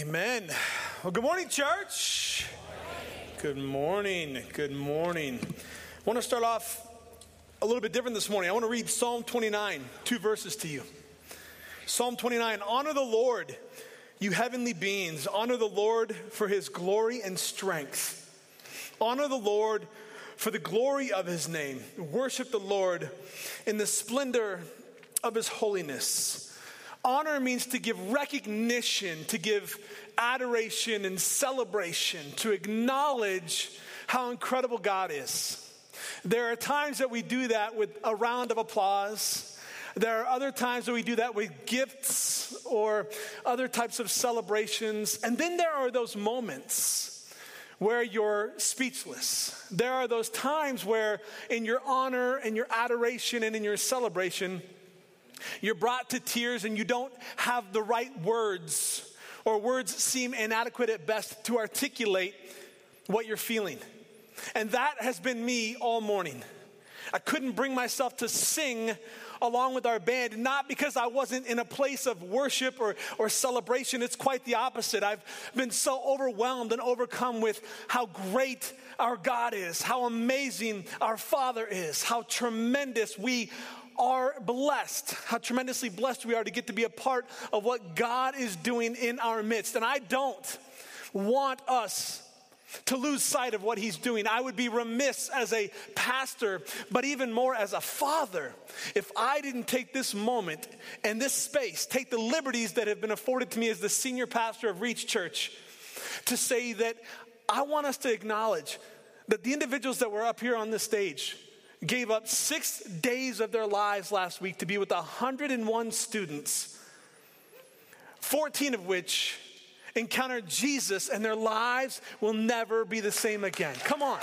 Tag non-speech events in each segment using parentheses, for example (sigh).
Amen. Well, good morning, church. Good morning. Good morning. I want to start off a little bit different this morning. I want to read Psalm 29, two verses to you. Psalm 29 Honor the Lord, you heavenly beings. Honor the Lord for his glory and strength. Honor the Lord for the glory of his name. Worship the Lord in the splendor of his holiness. Honor means to give recognition, to give adoration and celebration, to acknowledge how incredible God is. There are times that we do that with a round of applause. There are other times that we do that with gifts or other types of celebrations. And then there are those moments where you're speechless. There are those times where, in your honor and your adoration and in your celebration, you're brought to tears and you don't have the right words, or words seem inadequate at best to articulate what you're feeling. And that has been me all morning. I couldn't bring myself to sing along with our band, not because I wasn't in a place of worship or, or celebration. It's quite the opposite. I've been so overwhelmed and overcome with how great our God is, how amazing our Father is, how tremendous we are blessed, how tremendously blessed we are to get to be a part of what God is doing in our midst. And I don't want us to lose sight of what he's doing. I would be remiss as a pastor, but even more as a father, if I didn't take this moment and this space, take the liberties that have been afforded to me as the senior pastor of Reach Church to say that I want us to acknowledge that the individuals that were up here on this stage, gave up six days of their lives last week to be with 101 students, 14 of which encountered Jesus, and their lives will never be the same again. Come on.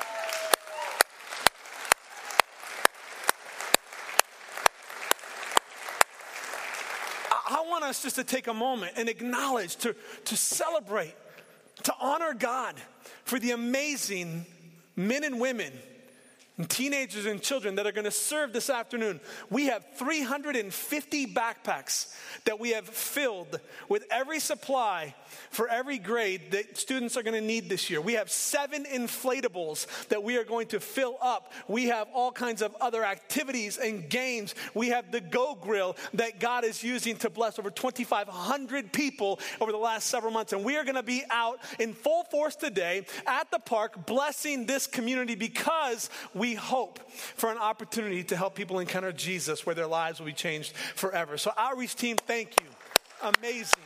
I want us just to take a moment and acknowledge, to, to celebrate, to honor God for the amazing men and women and teenagers and children that are going to serve this afternoon. We have 350 backpacks that we have filled with every supply for every grade that students are going to need this year. We have seven inflatables that we are going to fill up. We have all kinds of other activities and games. We have the Go Grill that God is using to bless over 2,500 people over the last several months. And we are going to be out in full force today at the park blessing this community because we hope for an opportunity to help people encounter Jesus where their lives will be changed forever. So, Outreach team, thank you. Amazing.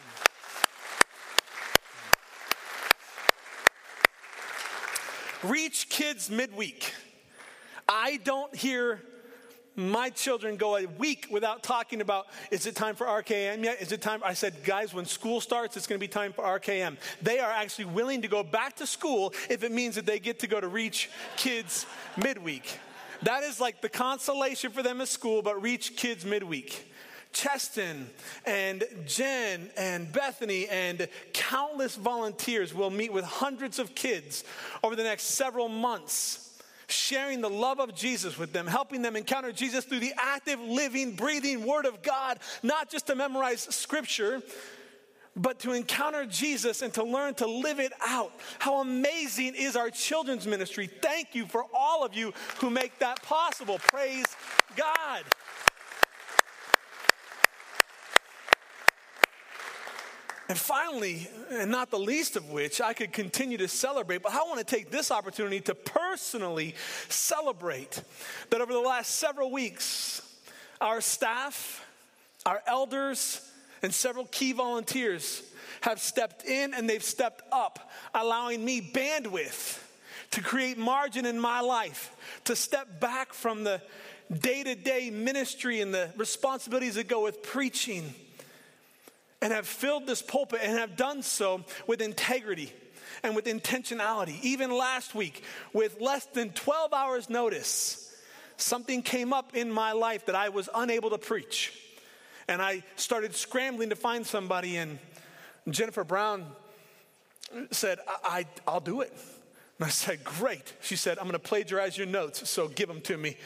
Reach kids midweek. I don't hear my children go a week without talking about is it time for RKM yet? Is it time? I said, guys, when school starts, it's going to be time for RKM. They are actually willing to go back to school if it means that they get to go to Reach Kids midweek. That is like the consolation for them at school, but Reach Kids midweek. Cheston and Jen and Bethany and countless volunteers will meet with hundreds of kids over the next several months sharing the love of Jesus with them, helping them encounter Jesus through the active, living, breathing Word of God, not just to memorize Scripture, but to encounter Jesus and to learn to live it out. How amazing is our children's ministry! Thank you for all of you who make that possible. Praise God. And finally, and not the least of which, I could continue to celebrate, but I want to take this opportunity to personally celebrate that over the last several weeks, our staff, our elders, and several key volunteers have stepped in and they've stepped up, allowing me bandwidth to create margin in my life, to step back from the day to day ministry and the responsibilities that go with preaching and have filled this pulpit and have done so with integrity and with intentionality. Even last week, with less than 12 hours' notice, something came up in my life that I was unable to preach. And I started scrambling to find somebody, and Jennifer Brown said, I, I, will do it. And I said, Great. She said, I'm going to plagiarize your notes, so give them to me.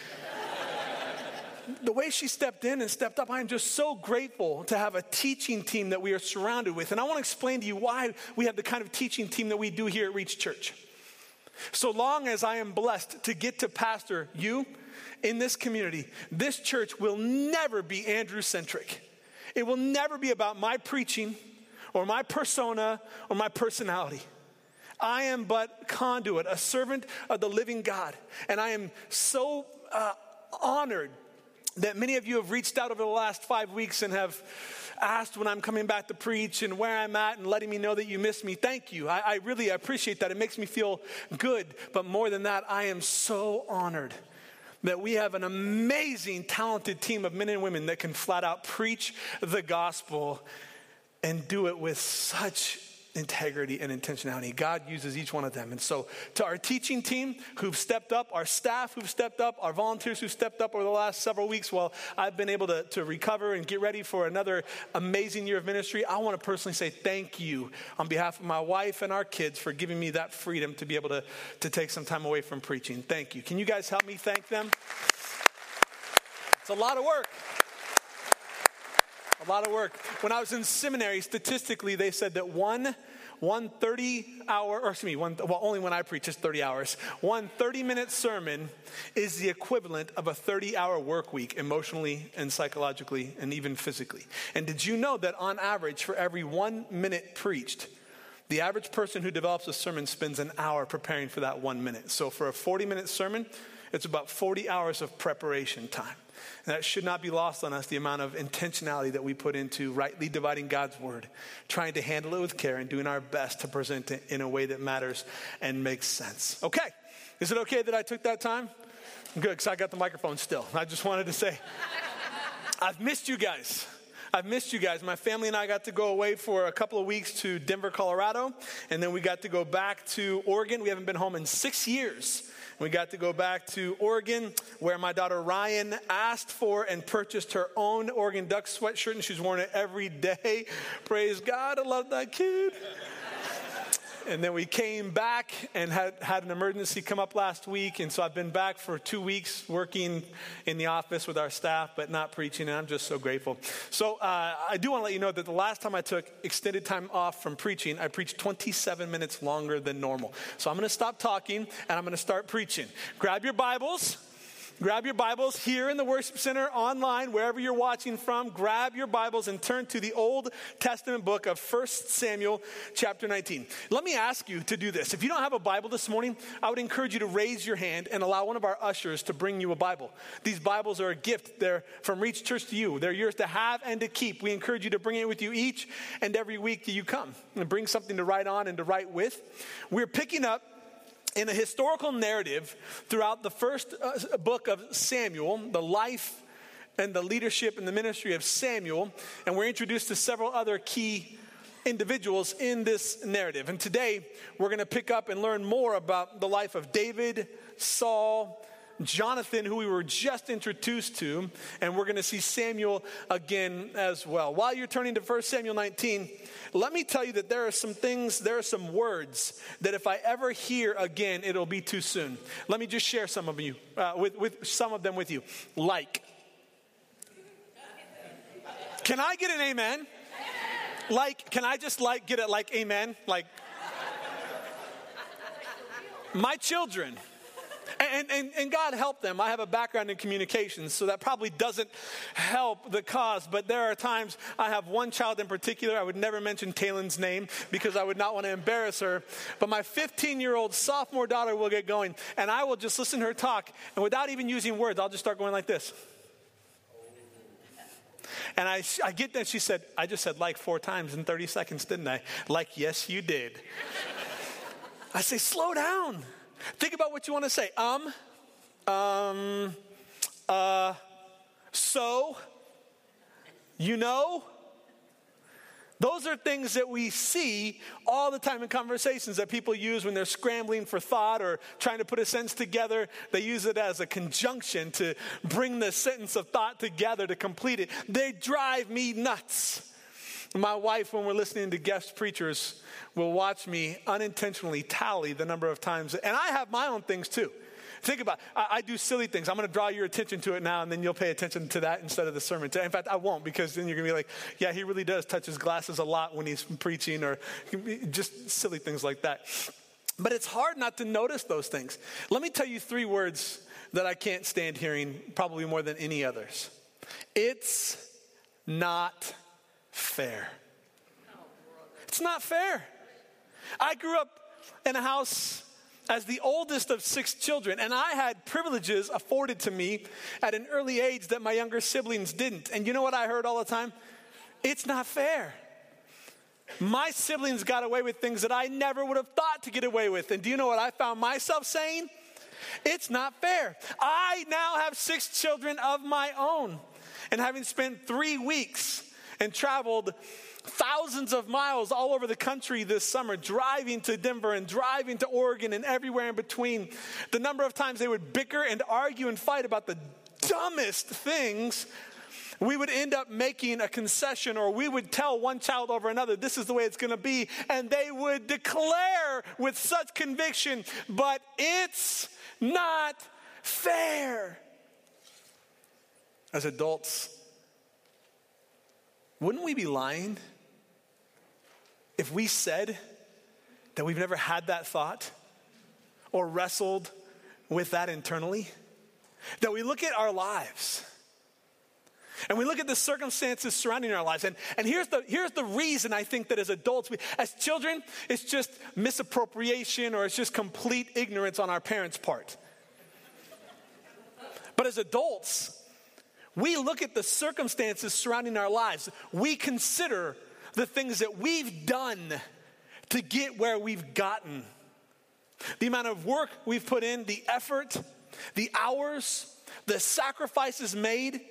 The way she stepped in and stepped up, I am just so grateful to have a teaching team that we are surrounded with. And I want to explain to you why we have the kind of teaching team that we do here at Reach Church. So long as I am blessed to get to pastor you in this community, this church will never be Andrew centric. It will never be about my preaching or my persona or my personality. I am but conduit, a servant of the living God. And I am so uh, honored that many of you have reached out over the last five weeks and have asked when I'm coming back to preach and where I'm at and letting me know that you miss me. Thank you. I, I really appreciate that. It makes me feel good. But more than that, I am so honored that we have an amazing, talented team of men and women that can flat out preach the gospel and do it with such integrity and intentionality. God uses each one of them. And so, to our teaching team who've stepped up, our staff who've stepped up, our volunteers who've stepped up over the last several weeks while I've been able to, to recover and get ready for another amazing year of ministry, I want to personally say thank you on behalf of my wife and our kids for giving me that freedom to be able to, to take some time away from preaching. Thank you. Can you guys help me thank them? It's a lot of work. A lot of work. When I was in seminary, statistically, they said that one one 30 hour, or excuse me, one, well, only when I preach is 30 hours. One 30 minute sermon is the equivalent of a 30 hour work week, emotionally and psychologically and even physically. And did you know that on average, for every one minute preached, the average person who develops a sermon spends an hour preparing for that one minute. So for a 40 minute sermon, it's about 40 hours of preparation time. And that should not be lost on us the amount of intentionality that we put into rightly dividing God's word, trying to handle it with care, and doing our best to present it in a way that matters and makes sense. Okay, is it okay that I took that time? Good, because I got the microphone still. I just wanted to say, (laughs) I've missed you guys. I've missed you guys. My family and I got to go away for a couple of weeks to Denver, Colorado, and then we got to go back to Oregon. We haven't been home in six years. We got to go back to Oregon, where my daughter Ryan asked for and purchased her own Oregon Duck sweatshirt, and she's worn it every day. Praise God, I love that kid. And then we came back and had, had an emergency come up last week. And so I've been back for two weeks working in the office with our staff, but not preaching. And I'm just so grateful. So uh, I do want to let you know that the last time I took extended time off from preaching, I preached 27 minutes longer than normal. So I'm going to stop talking and I'm going to start preaching. Grab your Bibles. Grab your Bibles here in the worship center, online, wherever you're watching from. Grab your Bibles and turn to the Old Testament book of 1 Samuel, chapter 19. Let me ask you to do this. If you don't have a Bible this morning, I would encourage you to raise your hand and allow one of our ushers to bring you a Bible. These Bibles are a gift. They're from Reach Church to you. They're yours to have and to keep. We encourage you to bring it with you each and every week that you come and bring something to write on and to write with. We're picking up in a historical narrative throughout the first uh, book of Samuel, the life and the leadership and the ministry of Samuel, and we're introduced to several other key individuals in this narrative. And today we're going to pick up and learn more about the life of David, Saul, Jonathan, who we were just introduced to, and we're going to see Samuel again as well. While you're turning to 1 Samuel 19, let me tell you that there are some things, there are some words that if I ever hear again, it'll be too soon. Let me just share some of you, uh, with, with some of them with you. Like. Can I get an amen? Like, can I just like get it like amen? Like, my children and, and, and God help them. I have a background in communications, so that probably doesn't help the cause. But there are times I have one child in particular. I would never mention Taylon's name because I would not want to embarrass her. But my 15 year old sophomore daughter will get going, and I will just listen to her talk. And without even using words, I'll just start going like this. And I, I get that she said, I just said like four times in 30 seconds, didn't I? Like, yes, you did. I say, slow down. Think about what you want to say. Um, um, uh, so, you know. Those are things that we see all the time in conversations that people use when they're scrambling for thought or trying to put a sentence together. They use it as a conjunction to bring the sentence of thought together to complete it. They drive me nuts. My wife, when we're listening to guest preachers, will watch me unintentionally tally the number of times, and I have my own things too. Think about I, I do silly things. I'm going to draw your attention to it now, and then you'll pay attention to that instead of the sermon. In fact, I won't because then you're going to be like, yeah, he really does touch his glasses a lot when he's preaching, or just silly things like that. But it's hard not to notice those things. Let me tell you three words that I can't stand hearing, probably more than any others. It's not fair. It's not fair. I grew up in a house as the oldest of six children, and I had privileges afforded to me at an early age that my younger siblings didn't. And you know what I heard all the time? It's not fair. My siblings got away with things that I never would have thought to get away with. And do you know what I found myself saying? It's not fair. I now have six children of my own. And having spent three weeks and traveled thousands of miles all over the country this summer, driving to Denver and driving to Oregon and everywhere in between, the number of times they would bicker and argue and fight about the dumbest things we would end up making a concession or we would tell one child over another, this is the way it's going to be. And they would declare with such conviction, but it's not fair. As adults, wouldn't we be lying if we said that we've never had that thought or wrestled with that internally? That we look at our lives and we look at the circumstances surrounding our lives. And, and here's, the, here's the reason I think that as adults, we, as children, it's just misappropriation or it's just complete ignorance on our parents' part. But as adults, we look at the circumstances surrounding our lives. We consider the things that we've done to get where we've gotten. The amount of work we've put in, the effort, the hours, the sacrifices made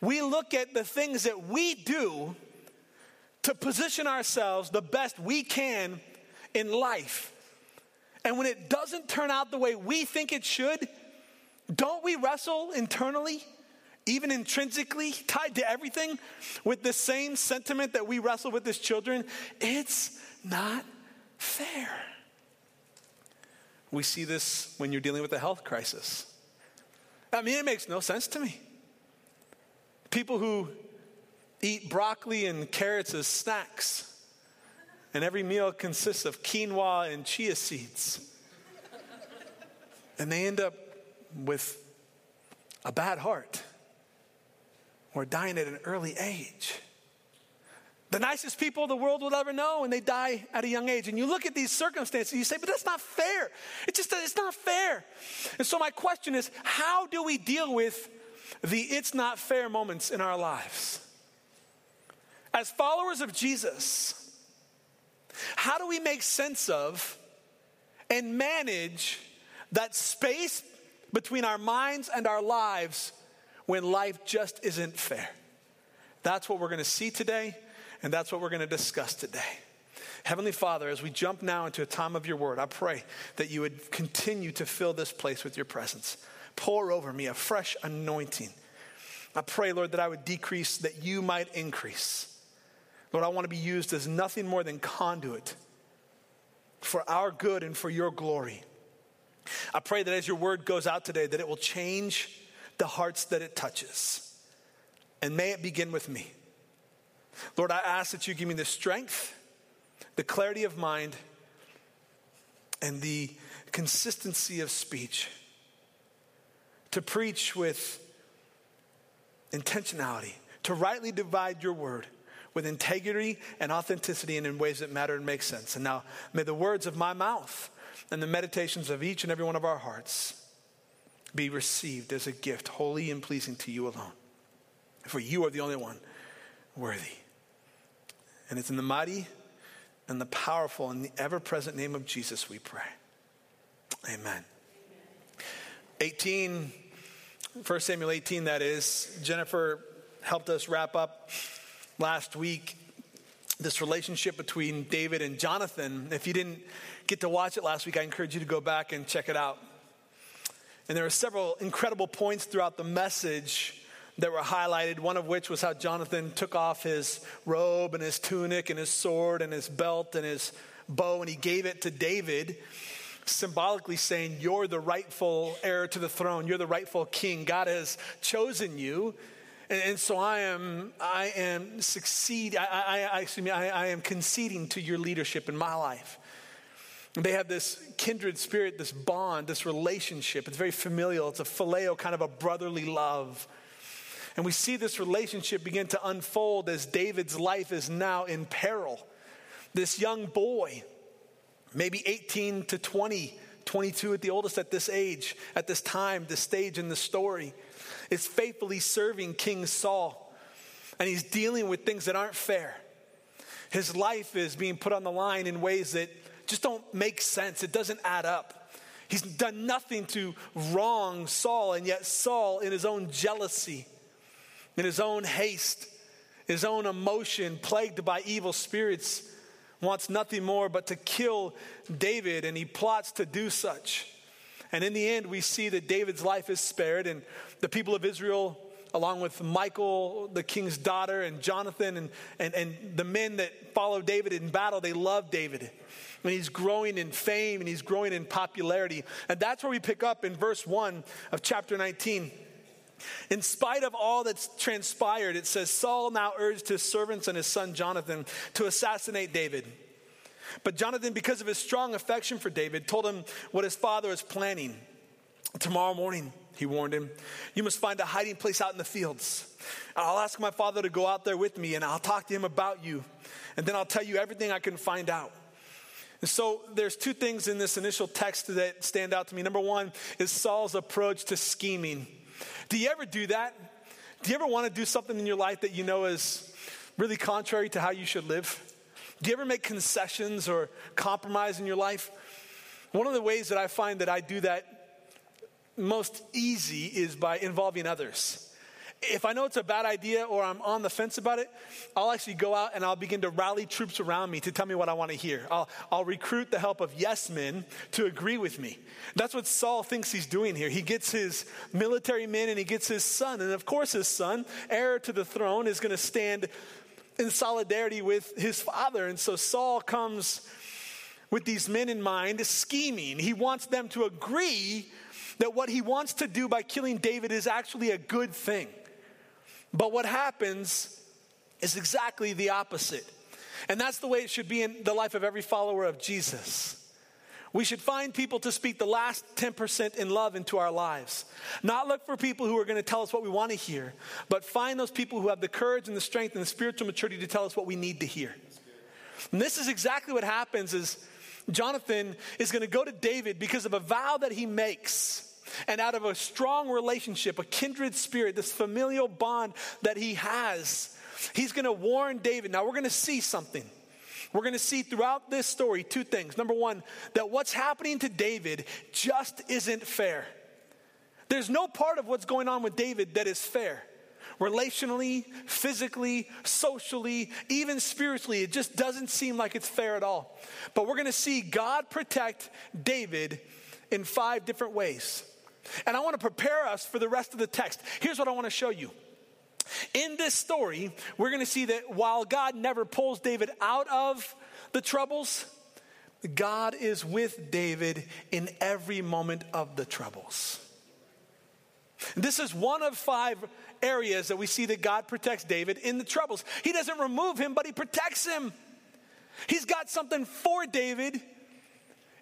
we look at the things that we do to position ourselves the best we can in life. And when it doesn't turn out the way we think it should, don't we wrestle internally, even intrinsically, tied to everything, with the same sentiment that we wrestle with as children? It's not fair. We see this when you're dealing with a health crisis. I mean, it makes no sense to me. People who eat broccoli and carrots as snacks, and every meal consists of quinoa and chia seeds. And they end up with a bad heart or dying at an early age. The nicest people the world will ever know, and they die at a young age. And you look at these circumstances, you say, but that's not fair. It's just, it's not fair. And so, my question is, how do we deal with the it's not fair moments in our lives. As followers of Jesus, how do we make sense of and manage that space between our minds and our lives when life just isn't fair? That's what we're going to see today, and that's what we're going to discuss today. Heavenly Father, as we jump now into a time of your word, I pray that you would continue to fill this place with your presence. Pour over me a fresh anointing. I pray, Lord, that I would decrease, that you might increase. Lord, I want to be used as nothing more than conduit for our good and for your glory. I pray that as your word goes out today, that it will change the hearts that it touches. And may it begin with me. Lord, I ask that you give me the strength, the clarity of mind, and the consistency of speech to preach with intentionality, to rightly divide your word with integrity and authenticity and in ways that matter and make sense. And now, may the words of my mouth and the meditations of each and every one of our hearts be received as a gift, holy and pleasing to you alone. For you are the only one worthy. And it's in the mighty and the powerful and the ever present name of Jesus we pray. Amen. 18 1 Samuel 18, that is. Jennifer helped us wrap up last week this relationship between David and Jonathan. If you didn't get to watch it last week, I encourage you to go back and check it out. And there are several incredible points throughout the message that were highlighted, one of which was how Jonathan took off his robe and his tunic and his sword and his belt and his bow and he gave it to David symbolically saying, You're the rightful heir to the throne, you're the rightful king. God has chosen you. And, and so I am, I am succeed, I, I, I, excuse me, I, I am conceding to your leadership in my life. They have this kindred spirit, this bond, this relationship. It's very familial. It's a phileo, kind of a brotherly love. And we see this relationship begin to unfold as David's life is now in peril. This young boy, maybe 18 to 20, 22 at the oldest at this age, at this time, this stage in the story, is faithfully serving King Saul. And he's dealing with things that aren't fair. His life is being put on the line in ways that just don't make sense. It doesn't add up. He's done nothing to wrong Saul, and yet Saul, in his own jealousy, in his own haste, his own emotion, plagued by evil spirits, wants nothing more but to kill David, and he plots to do such. And in the end, we see that David's life is spared, and the people of Israel, along with Michal, the king's daughter, and Jonathan, and, and, and the men that follow David in battle, they love David and he's growing in fame and he's growing in popularity. And that's where we pick up in verse 1 of chapter 19. In spite of all that's transpired, it says Saul now urged his servants and his son Jonathan to assassinate David. But Jonathan, because of his strong affection for David, told him what his father was planning. Tomorrow morning, he warned him, you must find a hiding place out in the fields. I'll ask my father to go out there with me and I'll talk to him about you. And then I'll tell you everything I can find out. And so there's two things in this initial text that stand out to me. Number one is Saul's approach to scheming. Do you ever do that? Do you ever want to do something in your life that you know is really contrary to how you should live? Do you ever make concessions or compromise in your life? One of the ways that I find that I do that most easy is by involving others if I know it's a bad idea or I'm on the fence about it, I'll actually go out and I'll begin to rally troops around me to tell me what I want to hear. I'll, I'll recruit the help of yes men to agree with me. That's what Saul thinks he's doing here. He gets his military men and he gets his son. And of course, his son, heir to the throne, is going to stand in solidarity with his father. And so Saul comes with these men in mind, scheming. He wants them to agree that what he wants to do by killing David is actually a good thing. But what happens is exactly the opposite. And that's the way it should be in the life of every follower of Jesus. We should find people to speak the last 10% in love into our lives. Not look for people who are going to tell us what we want to hear, but find those people who have the courage and the strength and the spiritual maturity to tell us what we need to hear. And this is exactly what happens is Jonathan is going to go to David because of a vow that he makes and out of a strong relationship, a kindred spirit, this familial bond that he has, he's going to warn David. Now, we're going to see something. We're going to see throughout this story two things. Number one, that what's happening to David just isn't fair. There's no part of what's going on with David that is fair. Relationally, physically, socially, even spiritually, it just doesn't seem like it's fair at all. But we're going to see God protect David in five different ways. And I want to prepare us for the rest of the text. Here's what I want to show you. In this story, we're going to see that while God never pulls David out of the troubles, God is with David in every moment of the troubles. This is one of five areas that we see that God protects David in the troubles. He doesn't remove him, but he protects him. He's got something for David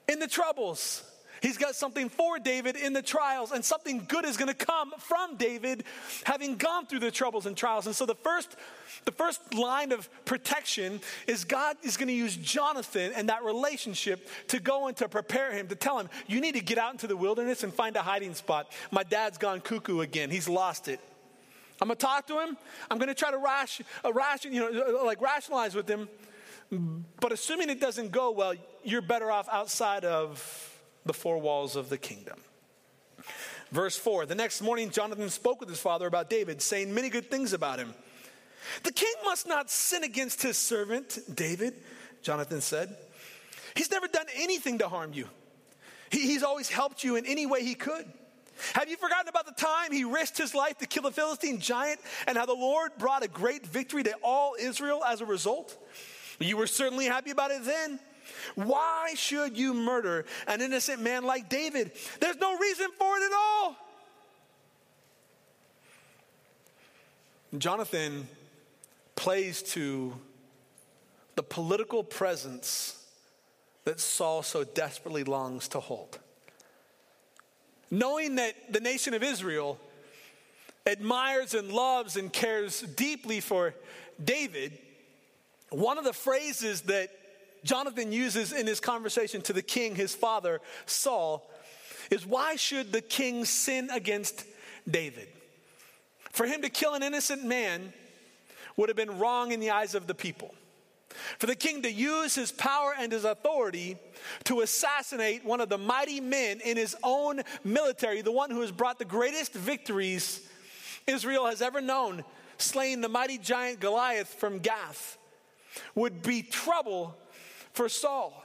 in the troubles. He's got something for David in the trials, and something good is going to come from David having gone through the troubles and trials. And so the first, the first line of protection is God is going to use Jonathan and that relationship to go and to prepare him, to tell him, you need to get out into the wilderness and find a hiding spot. My dad's gone cuckoo again. He's lost it. I'm going to talk to him. I'm going to try to rash, uh, rash, you know, uh, like rationalize with him. But assuming it doesn't go well, you're better off outside of the four walls of the kingdom. Verse 4 The next morning, Jonathan spoke with his father about David, saying many good things about him. The king must not sin against his servant, David, Jonathan said. He's never done anything to harm you, he, he's always helped you in any way he could. Have you forgotten about the time he risked his life to kill a Philistine giant and how the Lord brought a great victory to all Israel as a result? You were certainly happy about it then. Why should you murder an innocent man like David? There's no reason for it at all. Jonathan plays to the political presence that Saul so desperately longs to hold. Knowing that the nation of Israel admires and loves and cares deeply for David, one of the phrases that Jonathan uses in his conversation to the king, his father, Saul, is why should the king sin against David? For him to kill an innocent man would have been wrong in the eyes of the people. For the king to use his power and his authority to assassinate one of the mighty men in his own military, the one who has brought the greatest victories Israel has ever known, slaying the mighty giant Goliath from Gath, would be trouble for Saul.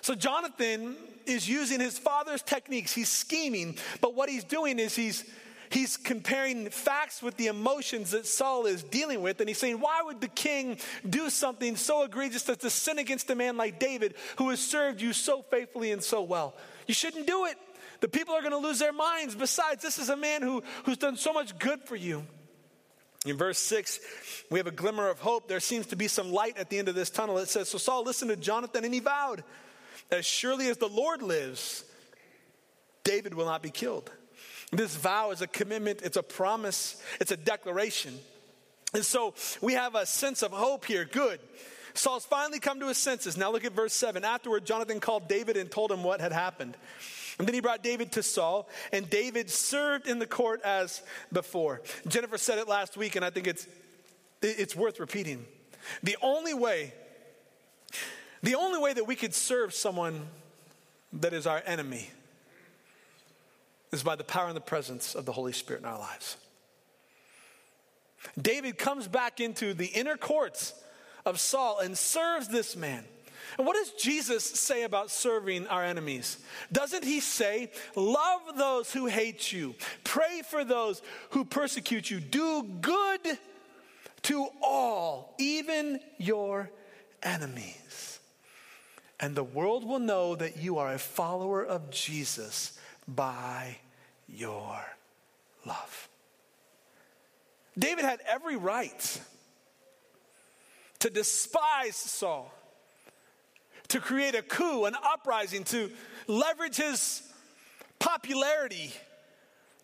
So Jonathan is using his father's techniques. He's scheming, but what he's doing is he's he's comparing facts with the emotions that Saul is dealing with. And he's saying, Why would the king do something so egregious as to sin against a man like David who has served you so faithfully and so well? You shouldn't do it. The people are going to lose their minds. Besides, this is a man who, who's done so much good for you. In verse 6, we have a glimmer of hope. There seems to be some light at the end of this tunnel. It says, So Saul listened to Jonathan and he vowed, As surely as the Lord lives, David will not be killed. This vow is a commitment, it's a promise, it's a declaration. And so we have a sense of hope here. Good. Saul's finally come to his senses. Now look at verse 7. Afterward, Jonathan called David and told him what had happened. And then he brought David to Saul, and David served in the court as before. Jennifer said it last week, and I think it's, it's worth repeating. The only way, the only way that we could serve someone that is our enemy is by the power and the presence of the Holy Spirit in our lives. David comes back into the inner courts of Saul and serves this man. And what does Jesus say about serving our enemies? Doesn't he say, Love those who hate you, pray for those who persecute you, do good to all, even your enemies? And the world will know that you are a follower of Jesus by your love. David had every right to despise Saul, to create a coup, an uprising, to leverage his popularity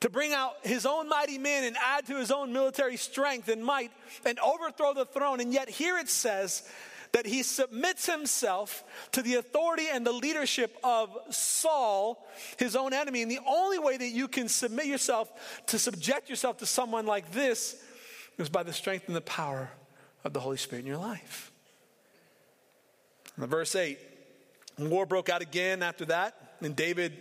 to bring out his own mighty men and add to his own military strength and might and overthrow the throne. And yet, here it says that he submits himself to the authority and the leadership of Saul, his own enemy. And the only way that you can submit yourself to subject yourself to someone like this is by the strength and the power of the Holy Spirit in your life. Verse 8 war broke out again after that, and David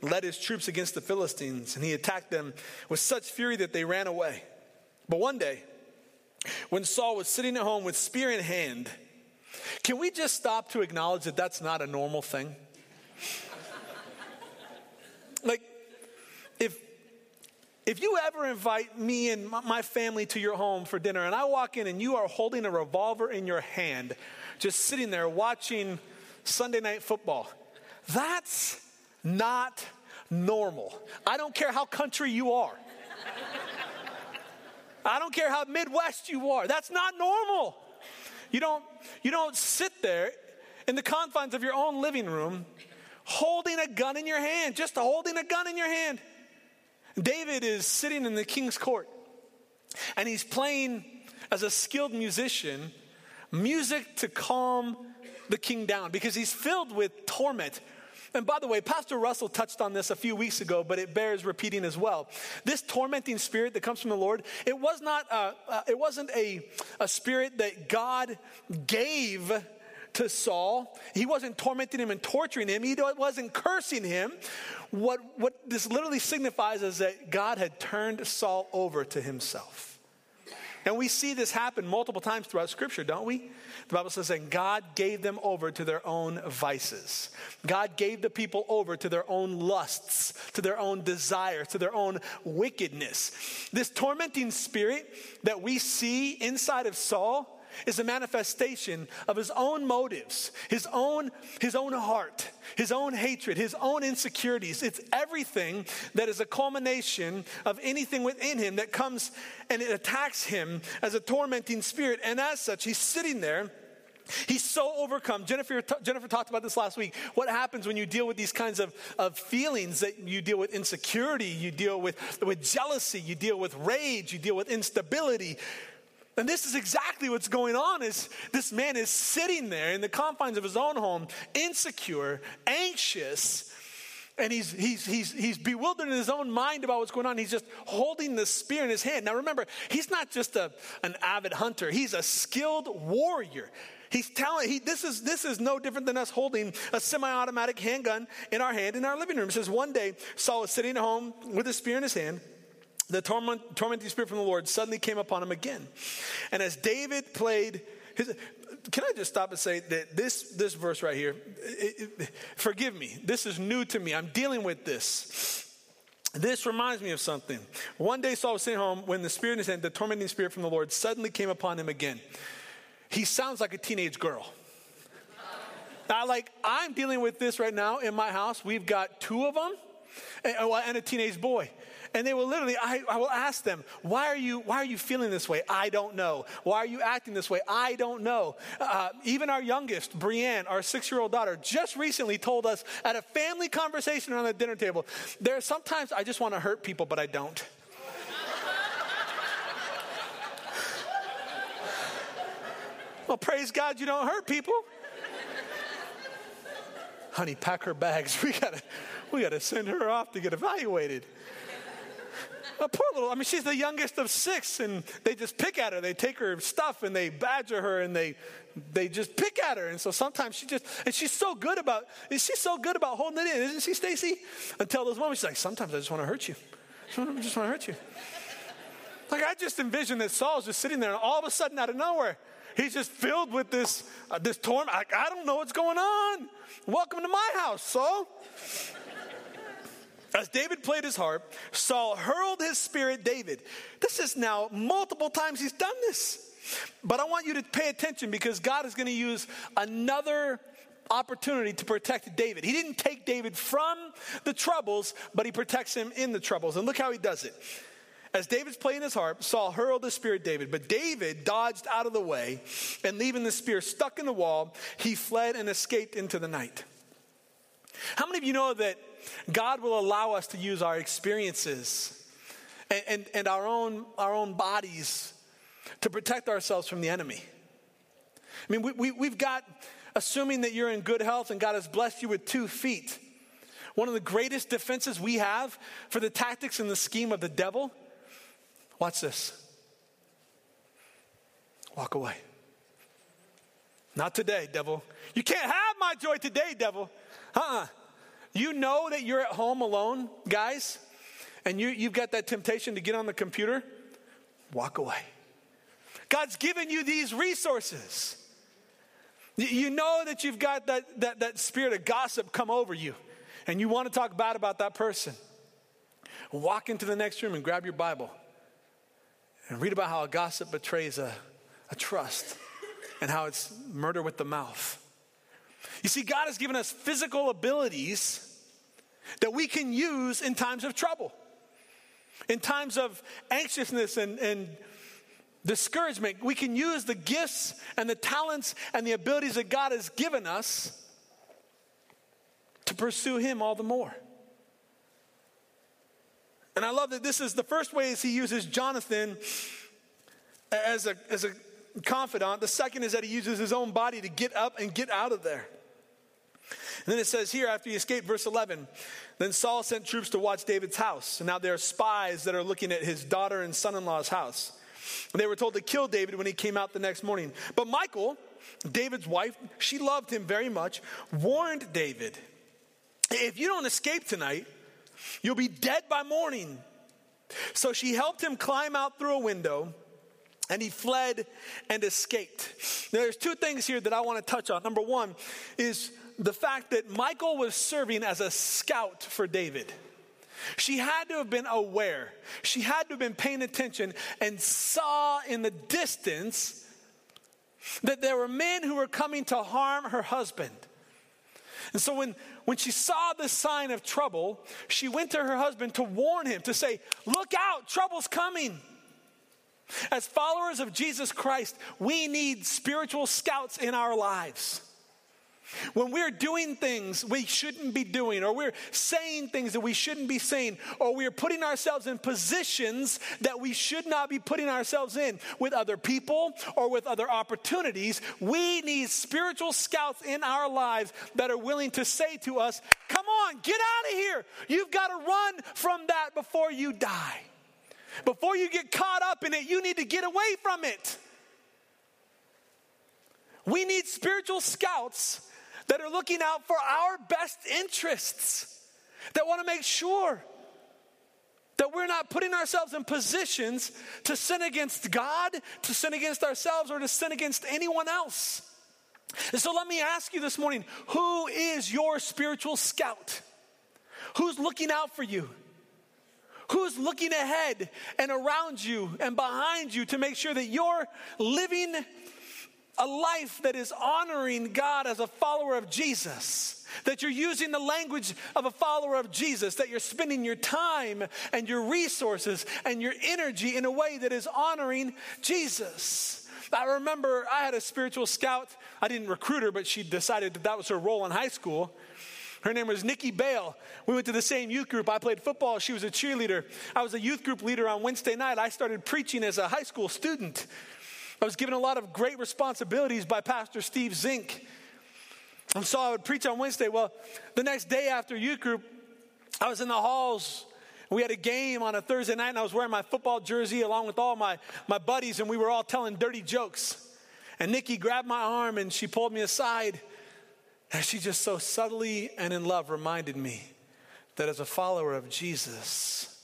led his troops against the Philistines, and he attacked them with such fury that they ran away. But one day, when Saul was sitting at home with spear in hand, can we just stop to acknowledge that that's not a normal thing? (laughs) like, if if you ever invite me and my family to your home for dinner, and I walk in and you are holding a revolver in your hand, just sitting there watching Sunday night football, that's not normal. I don't care how country you are. I don't care how Midwest you are. That's not normal. You don't, you don't sit there in the confines of your own living room holding a gun in your hand, just holding a gun in your hand. David is sitting in the king's court and he's playing as a skilled musician music to calm the king down because he's filled with torment and by the way, Pastor Russell touched on this a few weeks ago, but it bears repeating as well. This tormenting spirit that comes from the Lord, it was not, uh, uh, it wasn't a, a spirit that God gave to Saul. He wasn't tormenting him and torturing him. He wasn't cursing him. What, what this literally signifies is that God had turned Saul over to himself. And we see this happen multiple times throughout Scripture, don't we? The Bible says that God gave them over to their own vices. God gave the people over to their own lusts, to their own desires, to their own wickedness. This tormenting spirit that we see inside of Saul is a manifestation of his own motives, his own, his own heart, his own hatred, his own insecurities. It's everything that is a culmination of anything within him that comes and it attacks him as a tormenting spirit. And as such, he's sitting there He's so overcome. Jennifer, Jennifer talked about this last week. What happens when you deal with these kinds of, of feelings that you deal with insecurity, you deal with, with jealousy, you deal with rage, you deal with instability. And this is exactly what's going on is this man is sitting there in the confines of his own home, insecure, anxious, and he's, he's, he's, he's bewildered in his own mind about what's going on. He's just holding the spear in his hand. Now remember, he's not just a, an avid hunter, he's a skilled warrior. He's telling, he, this, is, this is no different than us holding a semi automatic handgun in our hand in our living room. It says, One day, Saul was sitting at home with a spear in his hand. The torment, tormenting spirit from the Lord suddenly came upon him again. And as David played his, can I just stop and say that this, this verse right here, it, it, forgive me, this is new to me. I'm dealing with this. This reminds me of something. One day Saul was sitting home when the spirit in his hand, the tormenting spirit from the Lord, suddenly came upon him again. He sounds like a teenage girl. Now, like, I'm dealing with this right now in my house. We've got two of them and, and a teenage boy. And they will literally, I, I will ask them, why are, you, why are you feeling this way? I don't know. Why are you acting this way? I don't know. Uh, even our youngest, Brienne, our six year old daughter, just recently told us at a family conversation around the dinner table, there are sometimes I just want to hurt people, but I don't. (laughs) Well, praise God you don't hurt people. Honey, pack her bags. (laughs) We gotta, we gotta send her off to get evaluated. A poor little, I mean, she's the youngest of six, and they just pick at her. They take her stuff and they badger her and they they just pick at her. And so sometimes she just, and she's so good about, she's so good about holding it in, isn't she, Stacy? Until those moments, she's like, sometimes I just want to hurt you. I just want to hurt you. Like I just envision that Saul's just sitting there, and all of a sudden, out of nowhere, He's just filled with this, uh, this torment. I, I don't know what's going on. Welcome to my house, Saul. As David played his harp, Saul hurled his spirit David. This is now multiple times he's done this. But I want you to pay attention because God is going to use another opportunity to protect David. He didn't take David from the troubles, but he protects him in the troubles. And look how he does it. As David's playing his harp, Saul hurled the spear at David, but David dodged out of the way, and leaving the spear stuck in the wall, he fled and escaped into the night. How many of you know that God will allow us to use our experiences and, and, and our, own, our own bodies to protect ourselves from the enemy? I mean, we, we, we've got, assuming that you're in good health and God has blessed you with two feet, one of the greatest defenses we have for the tactics and the scheme of the devil Watch this. Walk away. Not today, devil. You can't have my joy today, devil. Uh uh-uh. You know that you're at home alone, guys, and you, you've got that temptation to get on the computer. Walk away. God's given you these resources. You know that you've got that, that, that spirit of gossip come over you, and you want to talk bad about that person. Walk into the next room and grab your Bible and read about how a gossip betrays a, a trust and how it's murder with the mouth. You see, God has given us physical abilities that we can use in times of trouble, in times of anxiousness and, and discouragement. We can use the gifts and the talents and the abilities that God has given us to pursue Him all the more. And I love that this is the first way is he uses Jonathan as a, as a confidant. The second is that he uses his own body to get up and get out of there. And then it says here, after he escaped, verse 11, then Saul sent troops to watch David's house. And now there are spies that are looking at his daughter and son in law's house. And they were told to kill David when he came out the next morning. But Michal, David's wife, she loved him very much, warned David, If you don't escape tonight, You'll be dead by morning. So she helped him climb out through a window and he fled and escaped. Now, there's two things here that I want to touch on. Number one is the fact that Michal was serving as a scout for David. She had to have been aware, she had to have been paying attention and saw in the distance that there were men who were coming to harm her husband. And so when, when she saw this sign of trouble, she went to her husband to warn him, to say, Look out, trouble's coming. As followers of Jesus Christ, we need spiritual scouts in our lives. When we're doing things we shouldn't be doing, or we're saying things that we shouldn't be saying, or we're putting ourselves in positions that we should not be putting ourselves in with other people or with other opportunities, we need spiritual scouts in our lives that are willing to say to us, Come on, get out of here. You've got to run from that before you die. Before you get caught up in it, you need to get away from it. We need spiritual scouts that are looking out for our best interests, that want to make sure that we're not putting ourselves in positions to sin against God, to sin against ourselves, or to sin against anyone else. And so let me ask you this morning who is your spiritual scout? Who's looking out for you? Who's looking ahead and around you and behind you to make sure that you're living a life that is honoring God as a follower of Jesus, that you're using the language of a follower of Jesus, that you're spending your time and your resources and your energy in a way that is honoring Jesus. I remember I had a spiritual scout. I didn't recruit her, but she decided that that was her role in high school. Her name was Nikki Bale. We went to the same youth group. I played football. She was a cheerleader. I was a youth group leader on Wednesday night. I started preaching as a high school student. I was given a lot of great responsibilities by Pastor Steve Zink. And so I would preach on Wednesday. Well, the next day after youth group, I was in the halls. We had a game on a Thursday night, and I was wearing my football jersey along with all my, my buddies, and we were all telling dirty jokes. And Nikki grabbed my arm and she pulled me aside. And she just so subtly and in love reminded me that as a follower of Jesus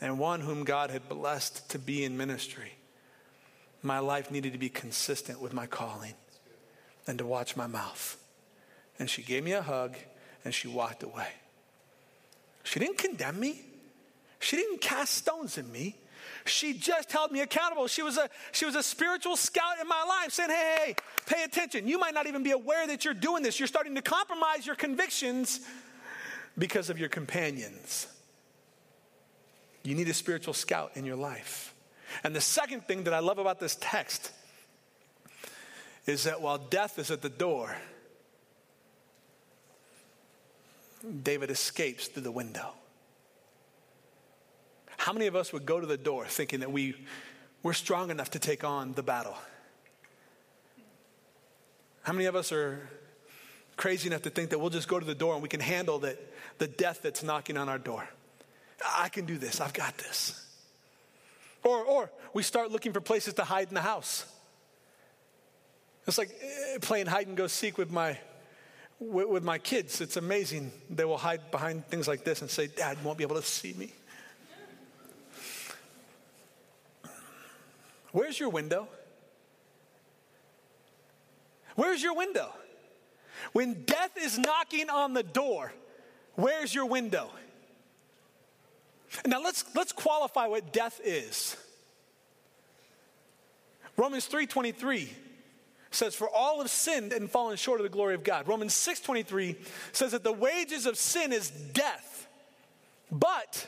and one whom God had blessed to be in ministry, my life needed to be consistent with my calling and to watch my mouth. And she gave me a hug and she walked away. She didn't condemn me. She didn't cast stones at me. She just held me accountable. She was a she was a spiritual scout in my life saying, "Hey, hey, pay attention. You might not even be aware that you're doing this. You're starting to compromise your convictions because of your companions." You need a spiritual scout in your life. And the second thing that I love about this text is that while death is at the door, David escapes through the window. How many of us would go to the door thinking that we, we're strong enough to take on the battle? How many of us are crazy enough to think that we'll just go to the door and we can handle that, the death that's knocking on our door? I can do this, I've got this. Or, or we start looking for places to hide in the house. It's like eh, playing hide and go seek with my, with, with my kids. It's amazing. They will hide behind things like this and say, Dad, won't be able to see me. Where's your window? Where's your window? When death is knocking on the door, where's your window? Now let's, let's qualify what death is. Romans 3.23 says, For all have sinned and fallen short of the glory of God. Romans 6.23 says that the wages of sin is death, but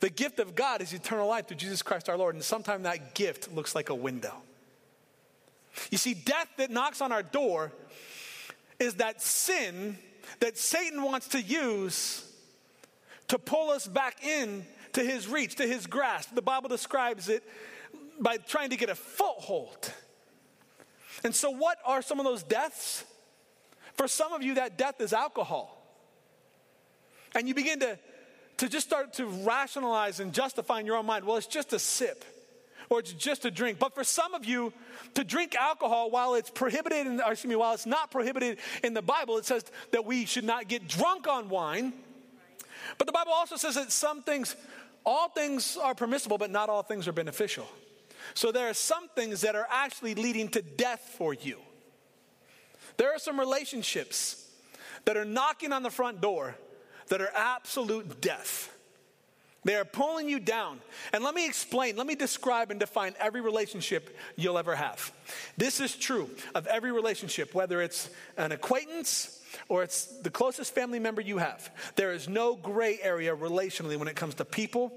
the gift of God is eternal life through Jesus Christ our Lord. And sometimes that gift looks like a window. You see, death that knocks on our door is that sin that Satan wants to use to pull us back in to his reach, to his grasp. The Bible describes it by trying to get a foothold. And so, what are some of those deaths? For some of you, that death is alcohol. And you begin to, to just start to rationalize and justify in your own mind, well, it's just a sip or it's just a drink. But for some of you, to drink alcohol while it's prohibited, in, excuse me, while it's not prohibited in the Bible, it says that we should not get drunk on wine. But the Bible also says that some things, all things are permissible, but not all things are beneficial. So there are some things that are actually leading to death for you. There are some relationships that are knocking on the front door that are absolute death. They are pulling you down. And let me explain, let me describe and define every relationship you'll ever have. This is true of every relationship, whether it's an acquaintance or it's the closest family member you have. There is no gray area relationally when it comes to people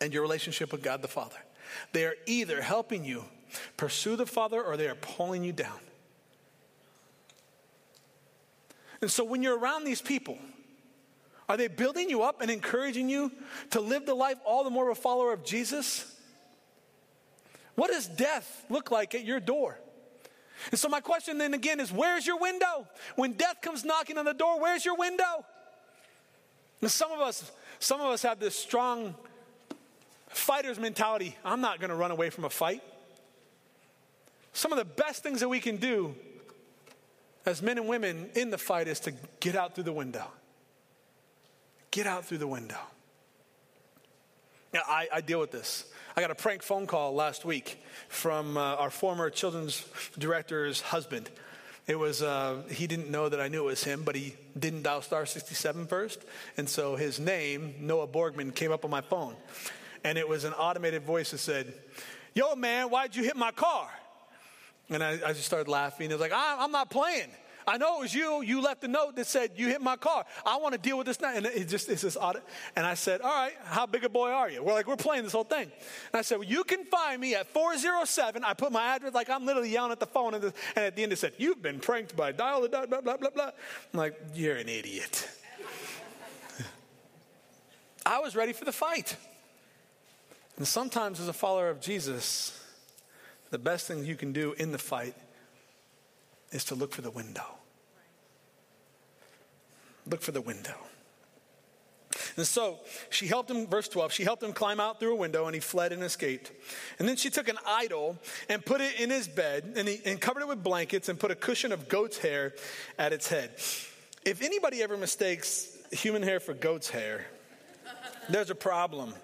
and your relationship with God the Father. They are either helping you pursue the Father or they are pulling you down. And so when you're around these people, are they building you up and encouraging you to live the life all the more of a follower of Jesus? What does death look like at your door? And so, my question then again is where's your window? When death comes knocking on the door, where's your window? And some of us, some of us have this strong fighter's mentality. I'm not going to run away from a fight. Some of the best things that we can do as men and women in the fight is to get out through the window. Get out through the window. Now, I, I deal with this. I got a prank phone call last week from uh, our former children's director's husband. It was, uh, he didn't know that I knew it was him, but he didn't dial star 67 first. And so his name, Noah Borgman, came up on my phone. And it was an automated voice that said, Yo, man, why'd you hit my car? And I, I just started laughing. It was like, I'm not playing. I know it was you. You left a note that said you hit my car. I want to deal with this now. And it just it's this audit. And I said, All right, how big a boy are you? We're like, we're playing this whole thing. And I said, Well, you can find me at 407. I put my address, like I'm literally yelling at the phone. And, at the end it said, You've been pranked by dial the blah, blah, blah, blah. I'm like, You're an idiot. (laughs) I was ready for the fight. And sometimes, as a follower of Jesus, the best thing you can do in the fight is to look for the window. Look for the window. And so she helped him, verse 12, she helped him climb out through a window and he fled and escaped. And then she took an idol and put it in his bed and, he, and covered it with blankets and put a cushion of goat's hair at its head. If anybody ever mistakes human hair for goat's hair, there's a problem.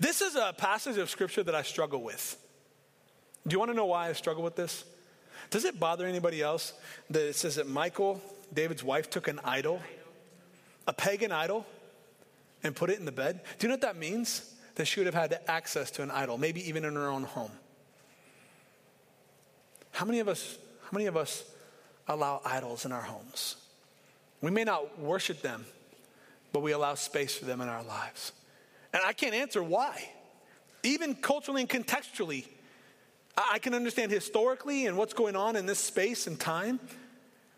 This is a passage of scripture that I struggle with. Do you want to know why I struggle with this? Does it bother anybody else that it says that Michal, David's wife, took an idol, a pagan idol, and put it in the bed? Do you know what that means? That she would have had access to an idol, maybe even in her own home. How many of us, how many of us allow idols in our homes? We may not worship them, but we allow space for them in our lives. And I can't answer why. Even culturally and contextually, I can understand historically and what's going on in this space and time,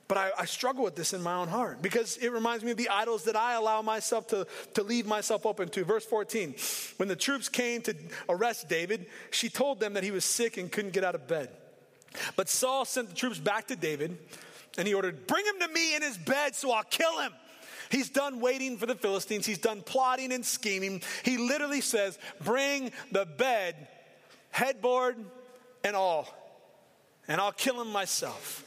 but I, I, struggle with this in my own heart because it reminds me of the idols that I allow myself to, to leave myself open to. Verse 14 When the troops came to arrest David, she told them that he was sick and couldn't get out of bed. But Saul sent the troops back to David and he ordered, Bring him to me in his bed so I'll kill him. He's done waiting for the Philistines. He's done plotting and scheming. He literally says, Bring the bed, headboard, and all, and I'll kill him myself.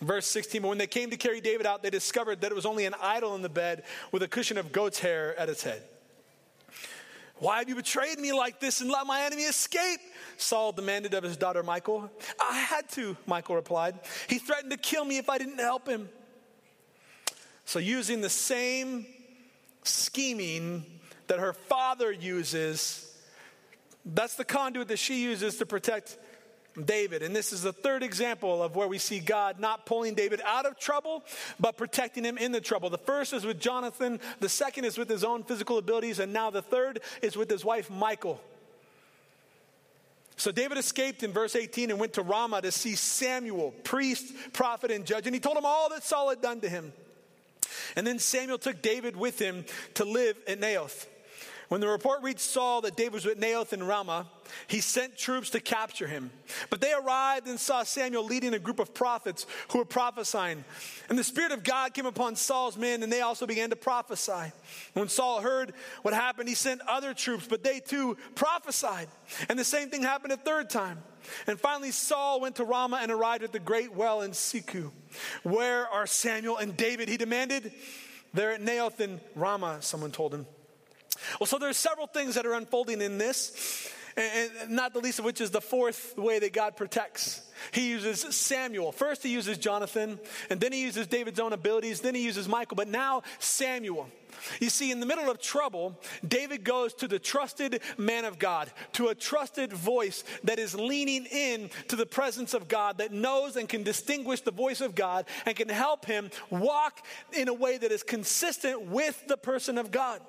Verse 16, but when they came to carry David out, they discovered that it was only an idol in the bed with a cushion of goat's hair at its head. Why have you betrayed me like this and let my enemy escape? Saul demanded of his daughter Michal. I had to, Michal replied. He threatened to kill me if I didn't help him. So, using the same scheming that her father uses, that's the conduit that she uses to protect David. And this is the third example of where we see God not pulling David out of trouble, but protecting him in the trouble. The first is with Jonathan, the second is with his own physical abilities, and now the third is with his wife, Michal. So David escaped in verse 18 and went to Ramah to see Samuel, priest, prophet, and judge, and he told him all that Saul had done to him. And then Samuel took David with him to live at Naioth. When the report reached Saul that David was with Naioth in Ramah, he sent troops to capture him. But they arrived and saw Samuel leading a group of prophets who were prophesying. And the Spirit of God came upon Saul's men, and they also began to prophesy. When Saul heard what happened, he sent other troops, but they too prophesied. And the same thing happened a third time. And finally, Saul went to Ramah and arrived at the great well in Secu. Where are Samuel and David? He demanded. They're at Naioth in Ramah, someone told him. Well, so there's several things that are unfolding in this. and not the least of which is the fourth way that God protects. He uses Samuel. First, he uses Jonathan, and then he uses David's own abilities, then he uses Michal, but now Samuel. You see, in the middle of trouble, David goes to the trusted man of God, to a trusted voice that is leaning in to the presence of God, that knows and can distinguish the voice of God and can help him walk in a way that is consistent with the person of God.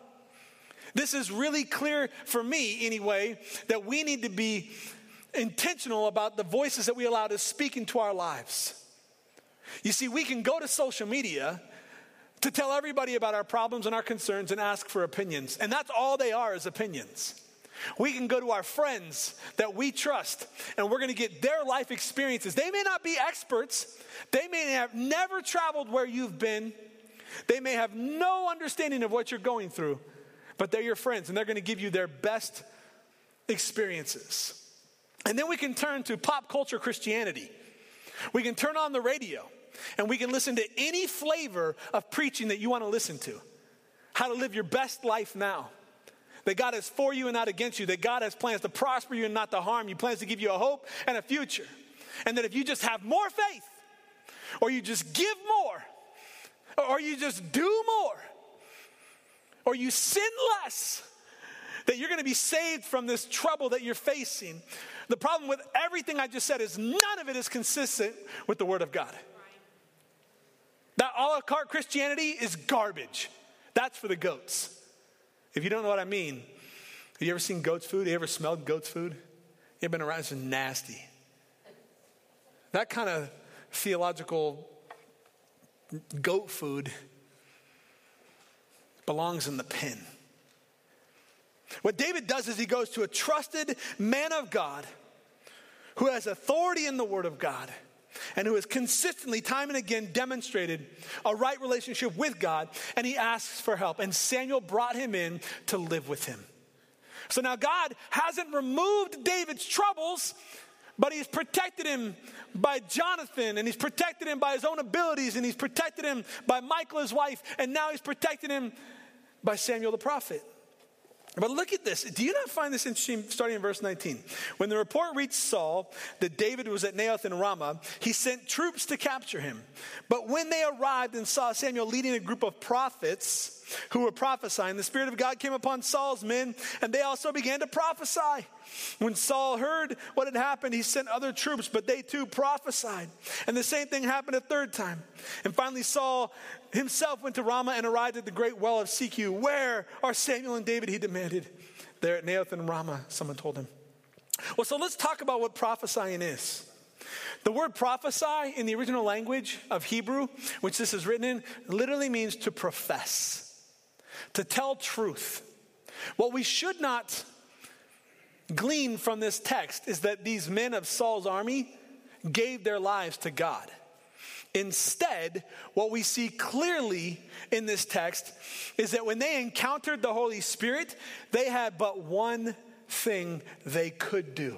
This is really clear for me, anyway, that we need to be intentional about the voices that we allow to speak into our lives. You see, we can go to social media to tell everybody about our problems and our concerns and ask for opinions, and that's all they are is opinions. We can go to our friends that we trust and we're going to get their life experiences. They may not be experts, they may have never traveled where you've been, they may have no understanding of what you're going through, but they're your friends and they're going to give you their best experiences. And then we can turn to pop culture Christianity. We can turn on the radio and we can listen to any flavor of preaching that you want to listen to. How to live your best life now. That God is for you and not against you. That God has plans to prosper you and not to harm you. Plans to give you a hope and a future. And that if you just have more faith, or you just give more, or you just do more, or you sin less, that you're going to be saved from this trouble that you're facing. The problem with everything I just said is none of it is consistent with the Word of God. That a la carte Christianity is garbage. That's for the goats. If you don't know what I mean, have you ever seen goat's food? Have you ever smelled goat's food? You ever been around? It's nasty. That kind of theological goat food belongs in the pen. What David does is he goes to a trusted man of God who has authority in the Word of God and who has consistently, time and again, demonstrated a right relationship with God, and he asks for help. And Samuel brought him in to live with him. So now God hasn't removed David's troubles, but he's protected him by Jonathan, and he's protected him by his own abilities, and he's protected him by Michal, his wife, and now he's protected him by Samuel the prophet. But look at this. Do you not find this interesting starting in verse 19? When the report reached Saul that David was at Naioth in Ramah, he sent troops to capture him. But when they arrived and saw Samuel leading a group of prophets who were prophesying, the Spirit of God came upon Saul's men, and they also began to prophesy. When Saul heard what had happened, he sent other troops, but they too prophesied. And the same thing happened a third time. And finally, Saul himself went to Ramah and arrived at the great well of Secu. Where are Samuel and David? He demanded. There at Naioth and Ramah, someone told him. Well, so let's talk about what prophesying is. The word prophesy in the original language of Hebrew, which this is written in, literally means to profess, to tell truth. What we should not glean from this text is that these men of Saul's army gave their lives to God. Instead, what we see clearly in this text is that when they encountered the Holy Spirit, they had but one thing they could do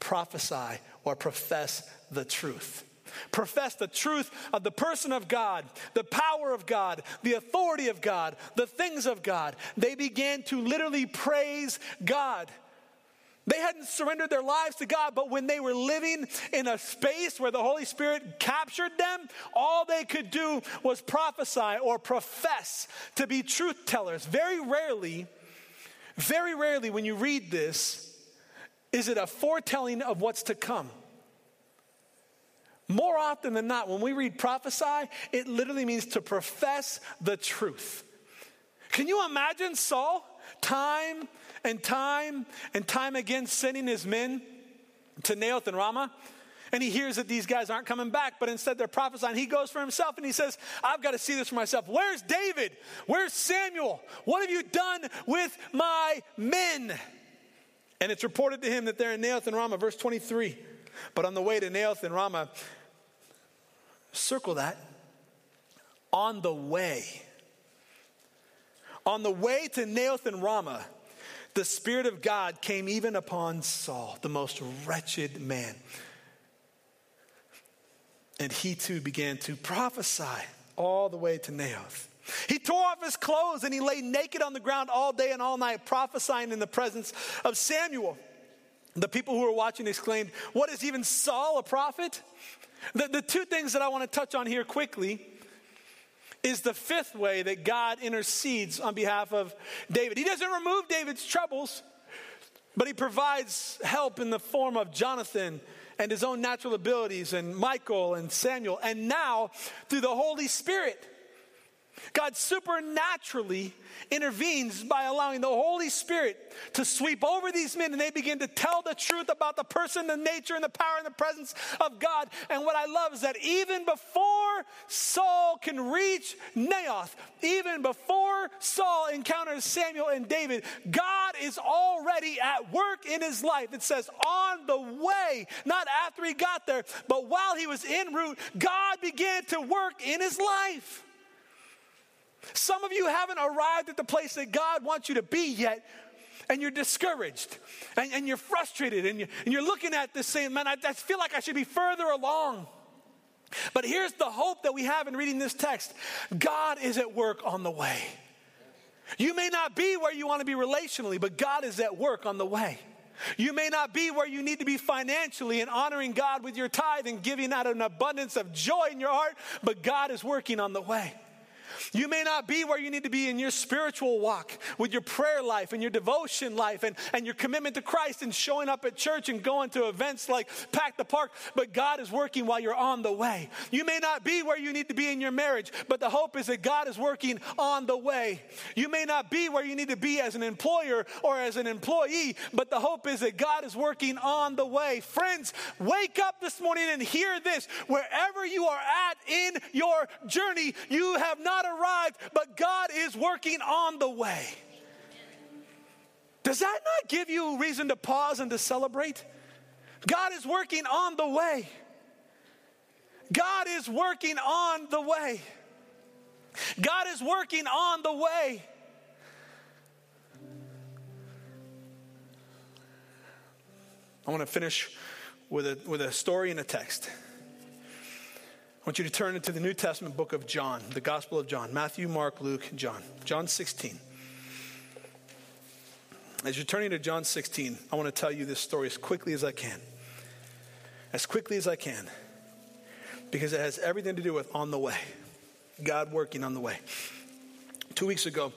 prophesy or profess the truth. Profess the truth of the person of God, the power of God, the authority of God, the things of God. They began to literally praise God. They hadn't surrendered their lives to God, but when they were living in a space where the Holy Spirit captured them, all they could do was prophesy or profess to be truth tellers. Very rarely, very rarely, when you read this, is it a foretelling of what's to come. More often than not, when we read prophesy, it literally means to profess the truth. Can you imagine Saul, time and time and time again sending his men to Naioth and Ramah. And he hears that these guys aren't coming back, but instead they're prophesying. He goes for himself and he says, I've got to see this for myself. Where's David? Where's Samuel? What have you done with my men? And it's reported to him that they're in Naioth and Ramah, verse 23. But on the way to Naioth and Ramah, circle that. On the way. On the way to Naioth and Ramah, the Spirit of God came even upon Saul, the most wretched man. And he too began to prophesy all the way to Naioth. He tore off his clothes and he lay naked on the ground all day and all night, prophesying in the presence of Samuel. The people who were watching exclaimed, What is even Saul a prophet? The, the two things that I want to touch on here quickly is the fifth way that God intercedes on behalf of David. He doesn't remove David's troubles, but he provides help in the form of Jonathan and his own natural abilities, and Michal and Samuel, and now through the Holy Spirit. God supernaturally intervenes by allowing the Holy Spirit to sweep over these men and they begin to tell the truth about the person, the nature, and the power and the presence of God. And what I love is that even before Saul can reach Naioth, even before Saul encounters Samuel and David, God is already at work in his life. It says, on the way, not after he got there, but while he was en route, God began to work in his life. Some of you haven't arrived at the place that God wants you to be yet, and you're discouraged and, and you're frustrated and, you, and you're looking at this saying, Man, I, I feel like I should be further along. But here's the hope that we have in reading this text God is at work on the way. You may not be where you want to be relationally, but God is at work on the way. You may not be where you need to be financially and honoring God with your tithe and giving out an abundance of joy in your heart, but God is working on the way. You may not be where you need to be in your spiritual walk with your prayer life and your devotion life and, and your commitment to Christ and showing up at church and going to events like Pack the Park, but God is working while you're on the way. You may not be where you need to be in your marriage, but the hope is that God is working on the way. You may not be where you need to be as an employer or as an employee, but the hope is that God is working on the way. Friends, wake up this morning and hear this. Wherever you are at in your journey, you have not arrived, but God is working on the way. Does that not give you reason to pause and to celebrate? God is working on the way. God is working on the way. God is working on the way. I want to finish with a, with a story and a text want you to turn into the New Testament book of John, the Gospel of John Matthew, Mark, Luke, John. John 16. As you're turning to John 16, I want to tell you this story as quickly as I can. As quickly as I can. Because it has everything to do with on the way. God working on the way. Two weeks ago,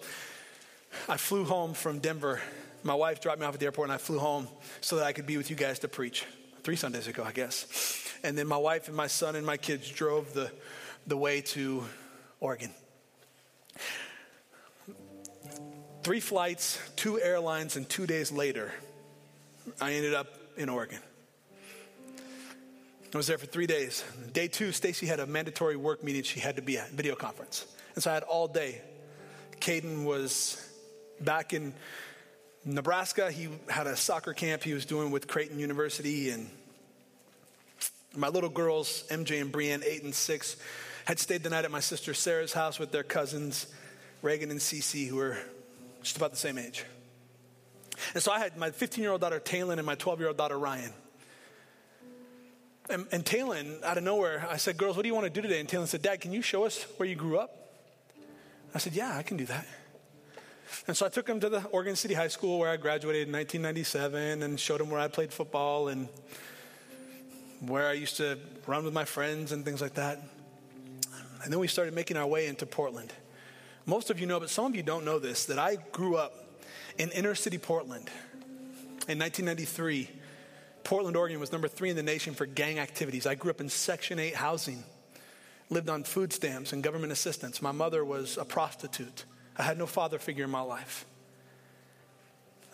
I flew home from Denver. My wife dropped me off at the airport, and I flew home so that I could be with you guys to preach. Three Sundays ago, I guess. And then my wife and my son and my kids drove the, the way to Oregon. Three flights, two airlines, and two days later, I ended up in Oregon. I was there for three days. Day two, Stacy had a mandatory work meeting she had to be at, video conference. And so I had all day. Caden was back in Nebraska. He had a soccer camp he was doing with Creighton University, and my little girls, MJ and Brienne, eight and six, had stayed the night at my sister Sarah's house with their cousins, Reagan and Cece, who were just about the same age. And so I had my 15 year old daughter, Taylin, and my 12 year old daughter, Ryan. And, and Taylin, out of nowhere, I said, Girls, what do you want to do today? And Taylin said, Dad, can you show us where you grew up? I said, Yeah, I can do that. And so I took him to the Oregon City High School where I graduated in 1997 and showed him where I played football and where I used to run with my friends and things like that. And then we started making our way into Portland. Most of you know, but some of you don't know this, that I grew up in inner city Portland. In 1993, Portland, Oregon was number three in the nation for gang activities. I grew up in Section 8 housing, lived on food stamps and government assistance. My mother was a prostitute. I had no father figure in my life.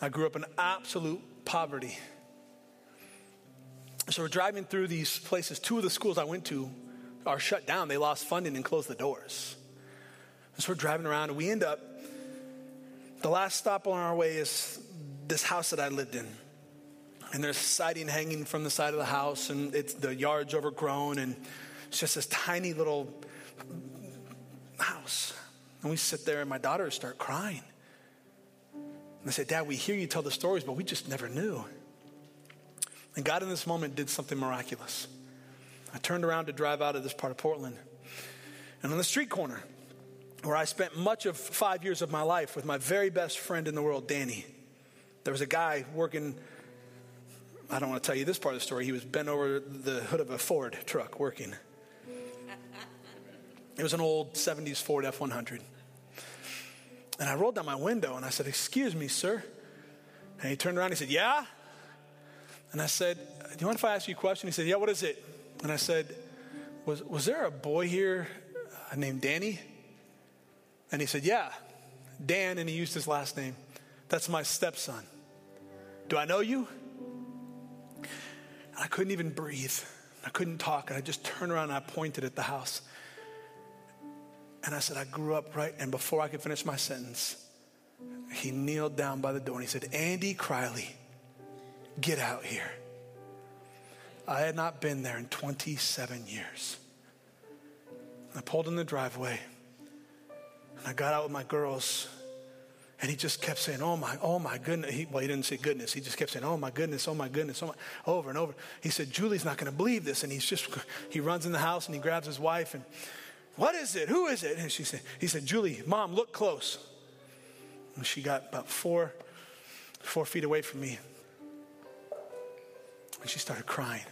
I grew up in absolute poverty. So we're driving through these places. Two of the schools I went to are shut down. They lost funding and closed the doors. And so we're driving around and we end up, the last stop on our way is this house that I lived in. And there's siding hanging from the side of the house, and it's the yard's overgrown, and it's just this tiny little house. And we sit there, and my daughters start crying. And they say, Dad, we hear you tell the stories, but we just never knew. And God, in this moment, did something miraculous. I turned around to drive out of this part of Portland. And on the street corner, where I spent much of five years of my life with my very best friend in the world, Danny, there was a guy working I don't want to tell you this part of the story. He was bent over the hood of a Ford truck working. It was an old 70s Ford F 100. And I rolled down my window and I said, Excuse me, sir. And he turned around and he said, Yeah? And I said, Do you mind if I ask you a question? He said, Yeah, what is it? And I said, Was, was there a boy here uh, named Danny? And he said, Yeah, Dan, and he used his last name. That's my stepson. Do I know you? And I couldn't even breathe. I couldn't talk. And I just turned around and I pointed at the house. And I said, I grew up right. And before I could finish my sentence, he kneeled down by the door and he said, Andy Criley, get out here. I had not been there in 27 years. I pulled in the driveway and I got out with my girls and he just kept saying, Oh my, oh my goodness. He, well, he didn't say goodness. He just kept saying, Oh my goodness, oh my goodness, oh my, over and over. He said, Julie's not going to believe this. And he's just, he runs in the house and he grabs his wife and, What is it? Who is it? And she said, He said, Julie, mom, look close. And she got about four, four feet away from me. And she started crying.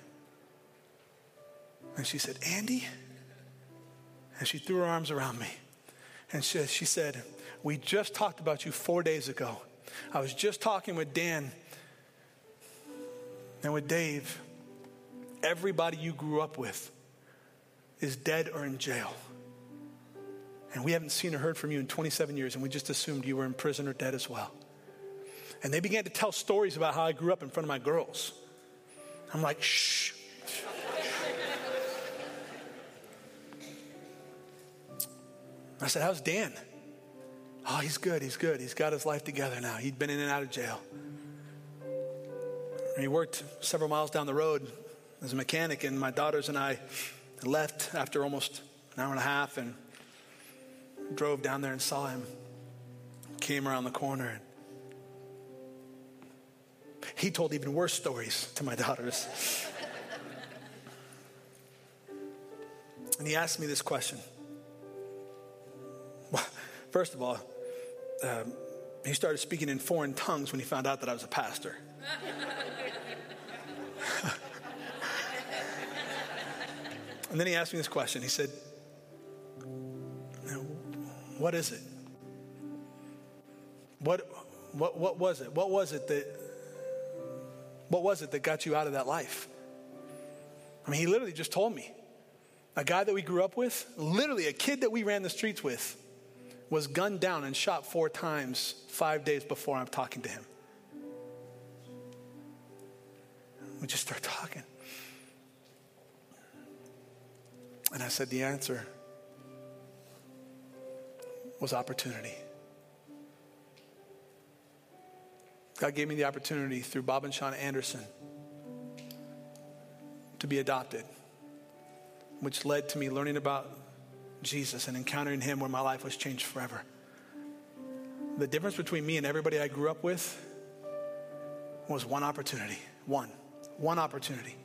And she said, Andy? And she threw her arms around me. And she, she said, we just talked about you four days ago. I was just talking with Dan and with Dave. Everybody you grew up with is dead or in jail. And we haven't seen or heard from you in 27 years, and we just assumed you were in prison or dead as well. And they began to tell stories about how I grew up in front of my girls. I'm like, shh. I said, How's Dan? Oh, he's good. He's good. He's got his life together now. He'd been in and out of jail. And he worked several miles down the road as a mechanic, and my daughters and I left after almost an hour and a half and drove down there and saw him. Came around the corner and he told even worse stories to my daughters. and he asked me this question. First of all, um, he started speaking in foreign tongues when he found out that I was a pastor. (laughs) and then he asked me this question. He said, What is it? What, what, what was it? What was it that what was it that got you out of that life? I mean, he literally just told me. A guy that we grew up with, literally a kid that we ran the streets with, was gunned down and shot four times five days before I'm talking to him. We just start talking. And I said, the answer was opportunity. God gave me the opportunity through Bob and Sean Anderson to be adopted, which led to me learning about Jesus and encountering Him where my life was changed forever. The difference between me and everybody I grew up with was one opportunity. One. One opportunity.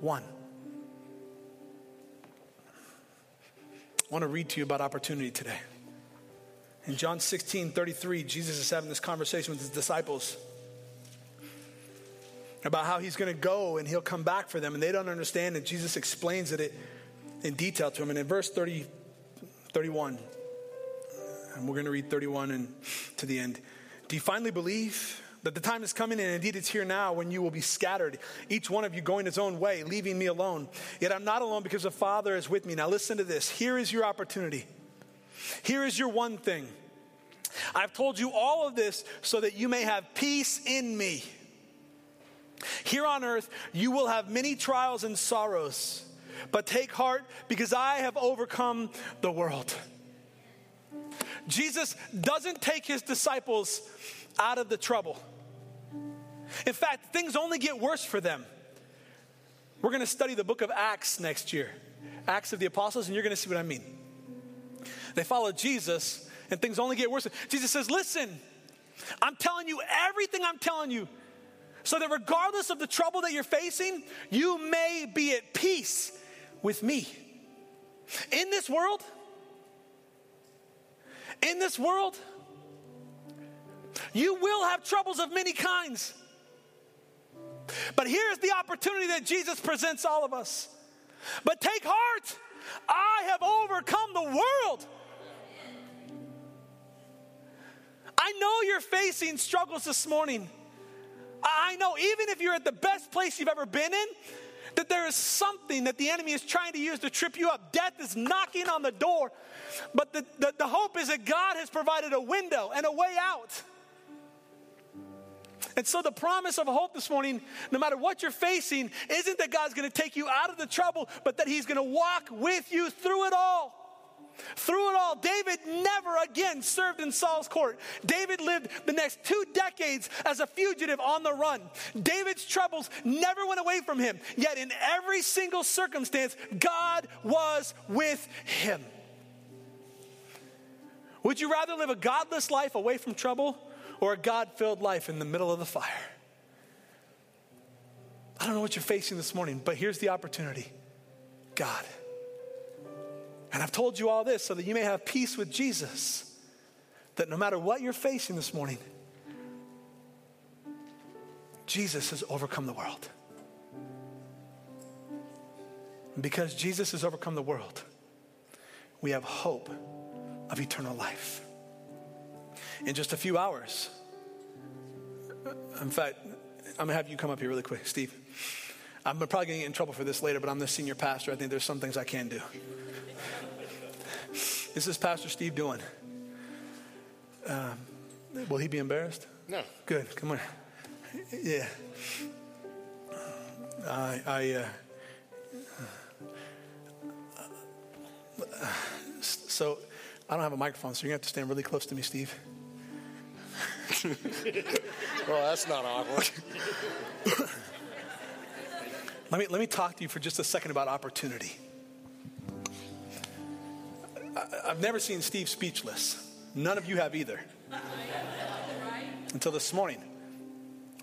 One. I want to read to you about opportunity today. In John 16 33, Jesus is having this conversation with his disciples about how he's going to go and he'll come back for them, and they don't understand, and Jesus explains it in detail to them. And in verse 30, 31. And we're going to read 31 and to the end. Do you finally believe that the time is coming, and indeed it's here now, when you will be scattered, each one of you going his own way, leaving me alone? Yet I'm not alone because the Father is with me. Now listen to this. Here is your opportunity. Here is your one thing. I've told you all of this so that you may have peace in me. Here on earth, you will have many trials and sorrows. But take heart because I have overcome the world. Jesus doesn't take his disciples out of the trouble. In fact, things only get worse for them. We're going to study the book of Acts next year Acts of the Apostles, and you're going to see what I mean. They follow Jesus, and things only get worse. Jesus says, Listen, I'm telling you everything I'm telling you, so that regardless of the trouble that you're facing, you may be at peace with me. In this world, in this world, you will have troubles of many kinds. But here's the opportunity that Jesus presents all of us. But take heart, I have overcome the world. I know you're facing struggles this morning. I know even if you're at the best place you've ever been in, that there is something that the enemy is trying to use to trip you up. Death is knocking on the door. But the, the, the hope is that God has provided a window and a way out. And so, the promise of hope this morning, no matter what you're facing, isn't that God's going to take you out of the trouble, but that He's going to walk with you through it all. Through it all, David never again served in Saul's court. David lived the next two decades as a fugitive on the run. David's troubles never went away from him, yet, in every single circumstance, God was with him. Would you rather live a godless life away from trouble or a God filled life in the middle of the fire? I don't know what you're facing this morning, but here's the opportunity God. And I've told you all this so that you may have peace with Jesus. That no matter what you're facing this morning, Jesus has overcome the world. And because Jesus has overcome the world, we have hope of eternal life. In just a few hours, in fact, I'm gonna have you come up here really quick, Steve. I'm probably gonna get in trouble for this later, but I'm the senior pastor. I think there's some things I can do. This is Pastor Steve doing. Um, will he be embarrassed? No. Good. Come on. Yeah. I, I uh, so I don't have a microphone, so you're gonna have to stand really close to me, Steve. (laughs) well, that's not awkward. (laughs) let me let me talk to you for just a second about opportunity. I, I've never seen Steve speechless. None of you have either. Until this morning.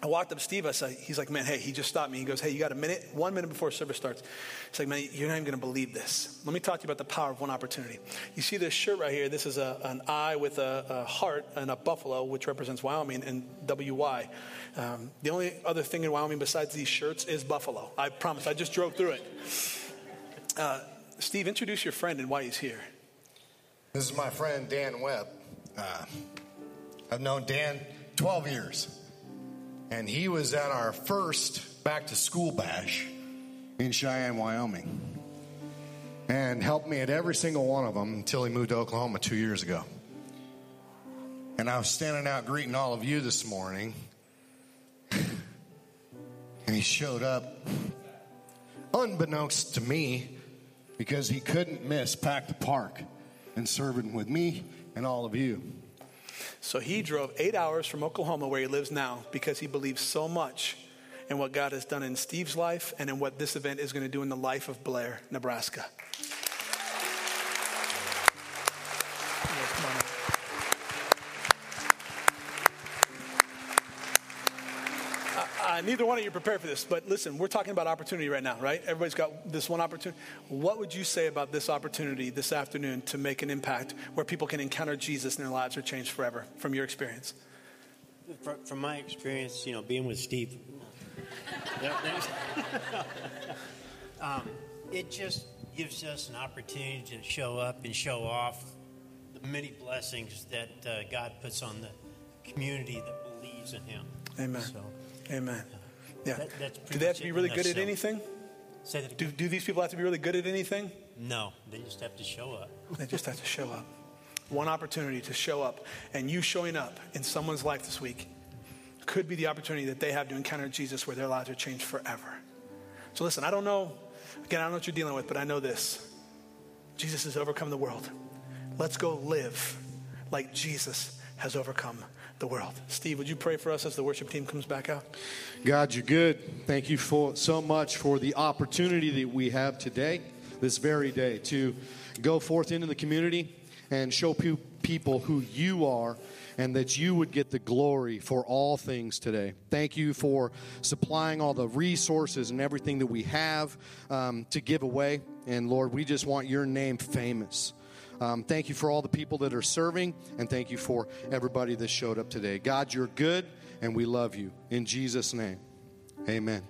I walked up to Steve. I said, he's like, man, hey, he just stopped me. He goes, hey, you got a minute? One minute before service starts. He's like, man, you're not even going to believe this. Let me talk to you about the power of one opportunity. You see this shirt right here? This is a, an eye with a, a, heart and a buffalo, which represents Wyoming and WY. Um, the only other thing in Wyoming besides these shirts is buffalo. I promise. I just drove through it. Uh, Steve, introduce your friend and why he's here. This is my friend Dan Webb. Uh, I've known Dan 12 years. And he was at our first back to school bash in Cheyenne, Wyoming. And helped me at every single one of them until he moved to Oklahoma two years ago. And I was standing out greeting all of you this morning. (laughs) And he showed up unbeknownst to me because he couldn't miss Pack the Park and serving with me and all of you. So he drove eight hours from Oklahoma, where he lives now, because he believes so much in what God has done in Steve's life and in what this event is going to do in the life of Blair, Nebraska. Neither one of you prepared for this, but listen, we're talking about opportunity right now, right? Everybody's got this one opportunity. What would you say about this opportunity this afternoon to make an impact where people can encounter Jesus and their lives are changed forever from your experience? From, from my experience, you know, being with Steve, (laughs) um, it just gives us an opportunity to show up and show off the many blessings that uh, God puts on the community that believes in Him. Amen. So, Amen. Yeah. That, do they have to be really good at anything? Say that do, do these people have to be really good at anything? No, they just have to show up. they just have to show up. One opportunity to show up. And you showing up in someone's life this week could be the opportunity that they have to encounter Jesus where their lives are changed forever. So listen, I don't know, again, I don't know what you're dealing with, but I know this Jesus has overcome the world. Let's go live like Jesus has overcome the world. Steve, would you pray for us as the worship team comes back out? God, you're good. Thank you for so much for the opportunity that we have today, this very day, to go forth into the community and show pe- people who you are and that you would get the glory for all things today. Thank you for supplying all the resources and everything that we have um, to give away. And Lord, we just want your name famous. Um, thank you for all the people that are serving, and thank you for everybody that showed up today. God, you're good, and we love you. In Jesus' name, Amen.